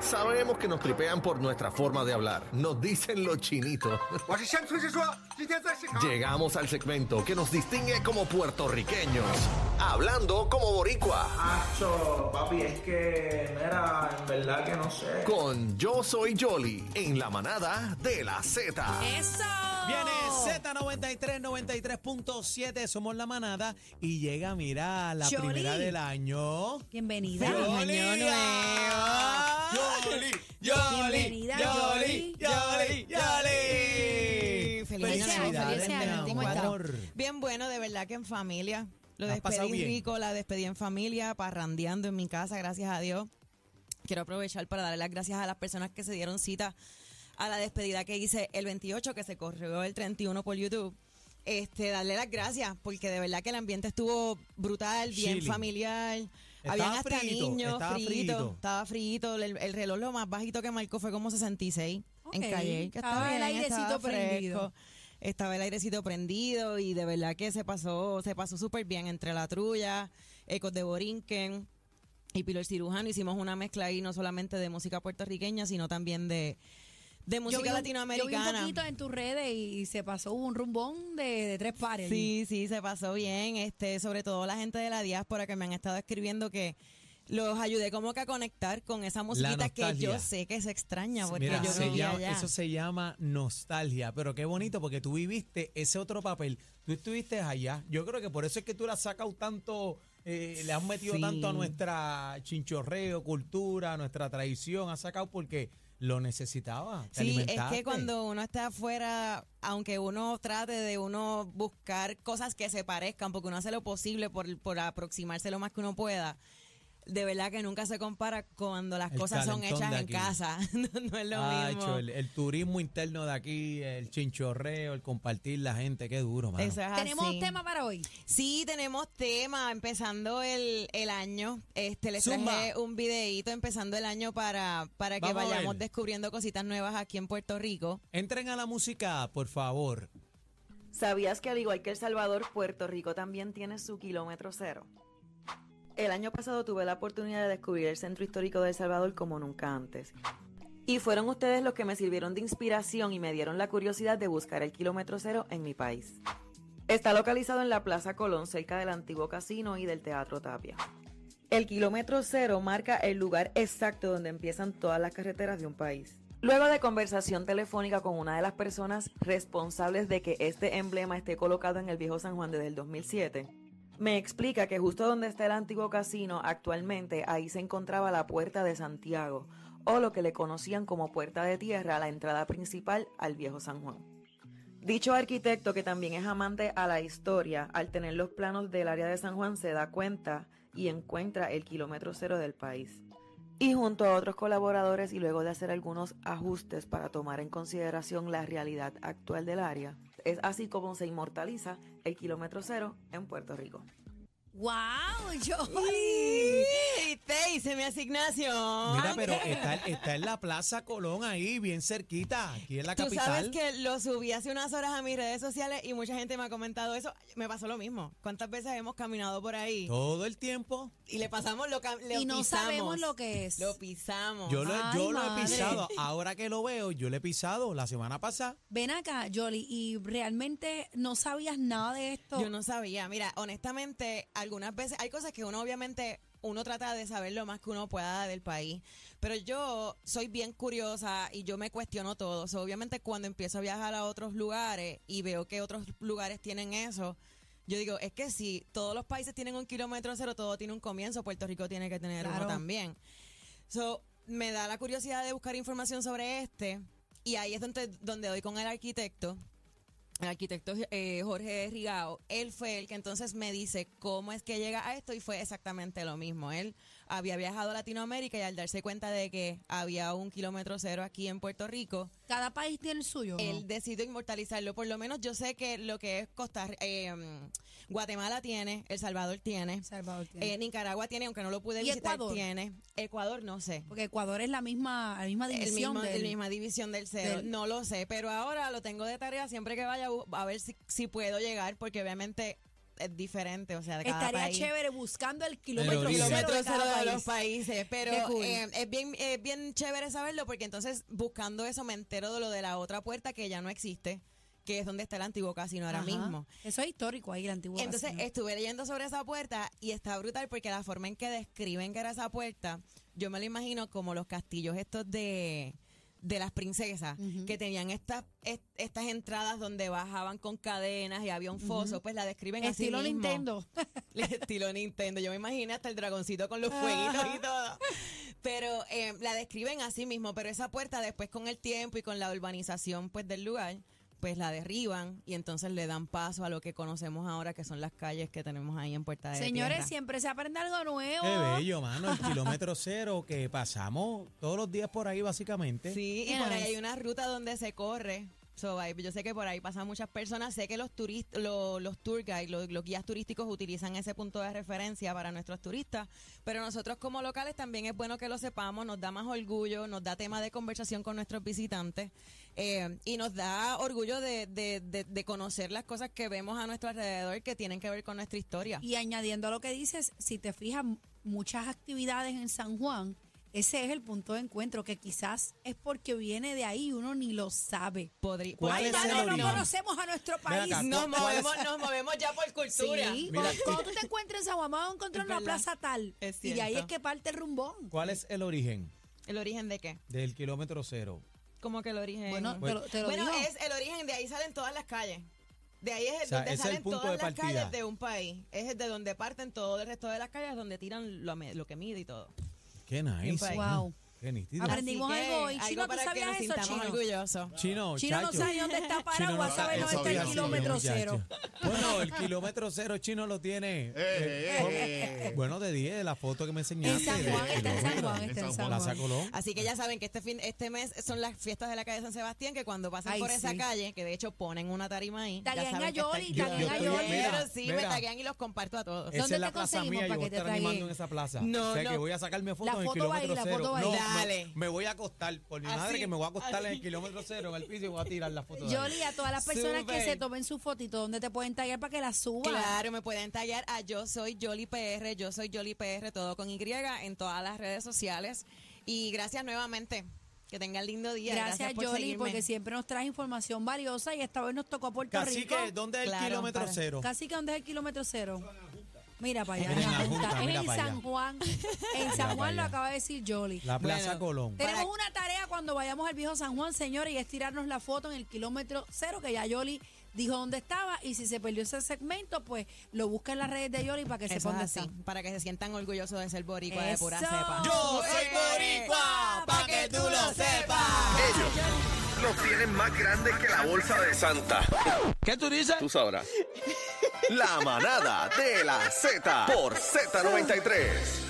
Sabemos que nos tripean por nuestra forma de hablar. Nos dicen los chinitos. Llegamos al segmento que nos distingue como puertorriqueños. Hablando como boricua. Acho, papi, es que, mira, en verdad que no sé. Con Yo Soy Jolly en la manada de la Z. ¡Eso! ¡Viene! Z93, 93.7, somos la manada y llega, mira, la Yoli. primera del año. Bienvenida. Yoli, Año nuevo. Yoli, Yoli, Bienvenida, Yoli, Yoli. Yoli, Yoli. Feliz año, Felicidades, feliz mi año, ¿cómo está? amor. Bien bueno, de verdad que en familia. Lo ¿La has pasado despedí bien? rico, la despedí en familia, parrandeando en mi casa, gracias a Dios. Quiero aprovechar para darle las gracias a las personas que se dieron cita a la despedida que hice el 28, que se corrió el 31 por YouTube. Este, darle las gracias, porque de verdad que el ambiente estuvo brutal, bien Chilling. familiar. Estaba Habían hasta frito, niños, estaba frito, frito. estaba frito. El, el reloj lo más bajito que marcó fue como 66 en. Calle. Que Estaba el bien, airecito estaba prendido. Estaba el airecito prendido y de verdad que se pasó, se pasó súper bien entre la trulla, Ecos de Borinquen y Pilo el Cirujano. Hicimos una mezcla ahí no solamente de música puertorriqueña, sino también de, de Yo música vi latinoamericana. Yo vi un poquito en tus redes y se pasó un rumbón de, de tres pares. Sí, sí, se pasó bien. Este, sobre todo la gente de la diáspora que me han estado escribiendo que los ayudé como que a conectar con esa musiquita que yo sé que se extraña porque Mira, yo se vivía llama- allá. eso se llama nostalgia, pero qué bonito porque tú viviste ese otro papel. Tú estuviste allá. Yo creo que por eso es que tú le has sacado tanto, eh, le has metido Sí. tanto a nuestra chinchorreo, cultura, a nuestra tradición. Has sacado porque lo necesitaba. Sí, es que cuando uno está afuera, aunque uno trate de uno buscar cosas que se parezcan, porque uno hace lo posible por, por aproximarse lo más que uno pueda, de verdad que nunca se compara cuando las El cosas son hechas en casa. no, no es lo mismo. el, el turismo interno de aquí, el chinchorreo, el compartir la gente, qué duro, mano. Eso es Tenemos así. tema para hoy. Sí, tenemos tema empezando el, el año. Este les Zumba. traje un videíto empezando el año para, para que Vamos vayamos descubriendo cositas nuevas aquí en Puerto Rico. Entren a la música, por favor. ¿Sabías que al igual que El Salvador, Puerto Rico también tiene su kilómetro cero? El año pasado tuve la oportunidad de descubrir el centro histórico de El Salvador como nunca antes. Y fueron ustedes los que me sirvieron de inspiración y me dieron la curiosidad de buscar el kilómetro cero en mi país. Está localizado en la Plaza Colón, cerca del antiguo casino y del Teatro Tapia. El kilómetro cero marca el lugar exacto donde empiezan todas las carreteras de un país. Luego de conversación telefónica con una de las personas responsables de que este emblema esté colocado en el viejo San Juan desde el 2007, me explica que justo donde está el antiguo casino actualmente ahí se encontraba la Puerta de Santiago, o lo que le conocían como Puerta de Tierra, la entrada principal al viejo San Juan. Dicho arquitecto, que también es amante a la historia, al tener los planos del área de San Juan, se da cuenta y encuentra el kilómetro cero del país. Y junto a otros colaboradores y luego de hacer algunos ajustes para tomar en consideración la realidad actual del área, es así como se inmortaliza el kilómetro cero en Puerto Rico. ¡Wow! Jolie! ¡Viste! Hice mi asignación. Mira, pero está, está en la Plaza Colón ahí, bien cerquita, aquí en la Tú capital. sabes que lo subí hace unas horas a mis redes sociales y mucha gente me ha comentado eso. Me pasó lo mismo. ¿Cuántas veces hemos caminado por ahí? Todo el tiempo. Y le pasamos lo, cam- lo Y no pisamos. sabemos lo que es. Lo pisamos. Yo, lo, Ay, yo lo he pisado. Ahora que lo veo, yo lo he pisado la semana pasada. Ven acá, Jolie, y realmente no sabías nada de esto. Yo no sabía. Mira, honestamente, algunas veces hay cosas que uno obviamente uno trata de saber lo más que uno pueda del país, pero yo soy bien curiosa y yo me cuestiono todo. So, obviamente cuando empiezo a viajar a otros lugares y veo que otros lugares tienen eso, yo digo, es que si todos los países tienen un kilómetro cero, todo tiene un comienzo, Puerto Rico tiene que tener Claro. uno también. So, me da la curiosidad de buscar información sobre este y ahí es donde, donde doy con el arquitecto el arquitecto eh, Jorge Rigao, él fue el que entonces me dice cómo es que llega a esto y fue exactamente lo mismo. Él había viajado a Latinoamérica y al darse cuenta de que había un kilómetro cero aquí en Puerto Rico, Cada país tiene el suyo. ¿no? él decidió inmortalizarlo. Por lo menos yo sé que lo que es Costa eh, Guatemala tiene, El Salvador tiene, Salvador tiene. eh, Nicaragua tiene, aunque no lo pude ¿Y visitar, Ecuador? tiene. Ecuador no sé. Porque Ecuador es la misma, la misma El división mismo, del- el misma división del cero. del- No lo sé, pero ahora lo tengo de tarea siempre que vaya a ver si, si puedo llegar, porque obviamente es diferente, o sea, de cada Estaría país. chévere buscando el El kilómetro origen. cero kilómetro de cero cada de país. los países, pero cool. eh, es bien es bien chévere saberlo porque entonces buscando eso me entero de lo de la otra puerta que ya no existe, que es donde está el antiguo casino ahora Ajá. mismo. Eso es histórico ahí, el antiguo Entonces casino. estuve leyendo sobre esa puerta y está brutal porque la forma en que describen que era esa puerta, yo me lo imagino como los castillos estos de de las princesas que tenían estas est- estas entradas donde bajaban con cadenas y había un foso, pues la describen así Estilo mismo. Nintendo. estilo Nintendo. Yo me imaginé hasta el dragoncito con los fueguitos y todo. Pero eh, la describen así mismo. Pero esa puerta después con el tiempo y con la urbanización pues del lugar, pues la derriban y entonces le dan paso a lo que conocemos ahora que son las calles que tenemos ahí en Puerta de Señores, Tierra. siempre se aprende algo nuevo. Qué bello, mano. El kilómetro cero que pasamos todos los días por ahí, básicamente. Sí, y por ahí hay una ruta donde se corre. Yo sé que por ahí pasan muchas personas. Sé que los turistas, los, los tour guides, los, guías turísticos utilizan ese punto de referencia para nuestros turistas. Pero nosotros como locales también es bueno que lo sepamos. Nos da más orgullo, nos da tema de conversación con nuestros visitantes. eh, y nos da orgullo de- de- de conocer las cosas que vemos a nuestro alrededor que tienen que ver con nuestra historia. Y añadiendo a lo que dices, si te fijas, muchas actividades en San Juan, ese es el punto de encuentro, que quizás es porque viene de ahí y uno ni lo sabe. Podrí- ¿Cuál Ay, es ya el no, conocemos a nuestro país. acá, nos, ¿cuál es- movemos, nos movemos ya por cultura. Sí, Mira, cuando, tú te encuentres en San Juan, vamos a encontrar Es una plaza tal. Y de ahí es que parte el rumbón. ¿Cuál es el origen ¿El origen de qué? del kilómetro cero? ¿Cómo que el origen? Bueno, te lo, te lo bueno, digo. es el origen, de ahí salen todas las calles. De ahí es O sea, donde el salen punto todas de las partida. calles de un país. Es de donde parten todo el resto de las calles, donde tiran lo, me- lo que mide y todo. Qué nice. Wow. Qué nítido. Aprendí. Aprendimos Así que, algo. Y, Chino, ¿tú para que sabías nos eso, sintamos Chino? orgullosos. Chino, Chino no chacho. sabe dónde está Chino no saber sabe, dónde está sabía, el sí, kilómetro muchacho. Bueno, el kilómetro cero chino lo tiene. eh, Bueno, de 10, la foto que me enseñaste. En San Juan, está en San. Juan, está en San Plaza Juan. Colón. Así que ya saben que este fin, este mes son las fiestas de la calle San Sebastián, que cuando pasen Ay, por esa calle, que de hecho ponen una tarima ahí. Taguean a Yoli, Yo- taguean a Yoli. Pero sí, me taguean y los comparto a todos. Esa ¿Dónde es la te plaza conseguimos mía, yo para voy a que te estar animando en esa plaza. No, o sea, no. que voy a sacarme fotos La en el foto va ahí, kilómetro la cero. foto va ahí. No, me- Dale. Me, voy a acostar por mi Así, madre que me voy a acostar en el kilómetro cero en el piso y voy a tirar la foto. de ahí. Yoli, a todas las personas que se tomen su fotito, ¿dónde te pueden tallar para que la suban? Claro, me pueden tallar a Yo Soy Jolly PR, Yo Soy Jolly PR, todo con Y en todas las redes sociales. Y gracias nuevamente. Que tengan lindo día. Gracias, Gracias, por Yoli, seguirme. porque siempre nos trae información valiosa y esta vez nos tocó a Puerto Casi Rico. que, ¿dónde es el Claro, kilómetro para- cero? Casi que ¿dónde es el kilómetro cero? Mira para allá, en la Junta. Junta, Es mira en para San. Juan. En Mira San Juan lo allá. acaba de decir Yoli. La Plaza Bueno, Colón. Tenemos Para- una tarea cuando vayamos al viejo San Juan, señores, y es tirarnos la foto en el kilómetro cero, que ya Yoli dijo dónde estaba, y si se perdió ese segmento, pues lo busca en las redes de Yoli para que es dónde así, está. para que se sientan orgullosos de ser boricua de pura cepa. Yo soy boricua, pa' que tú lo sepas. Ellos los tienen más grandes que la bolsa de Santa. ¿Qué tú dices? Tú sabrás. La manada de la Z por Z93.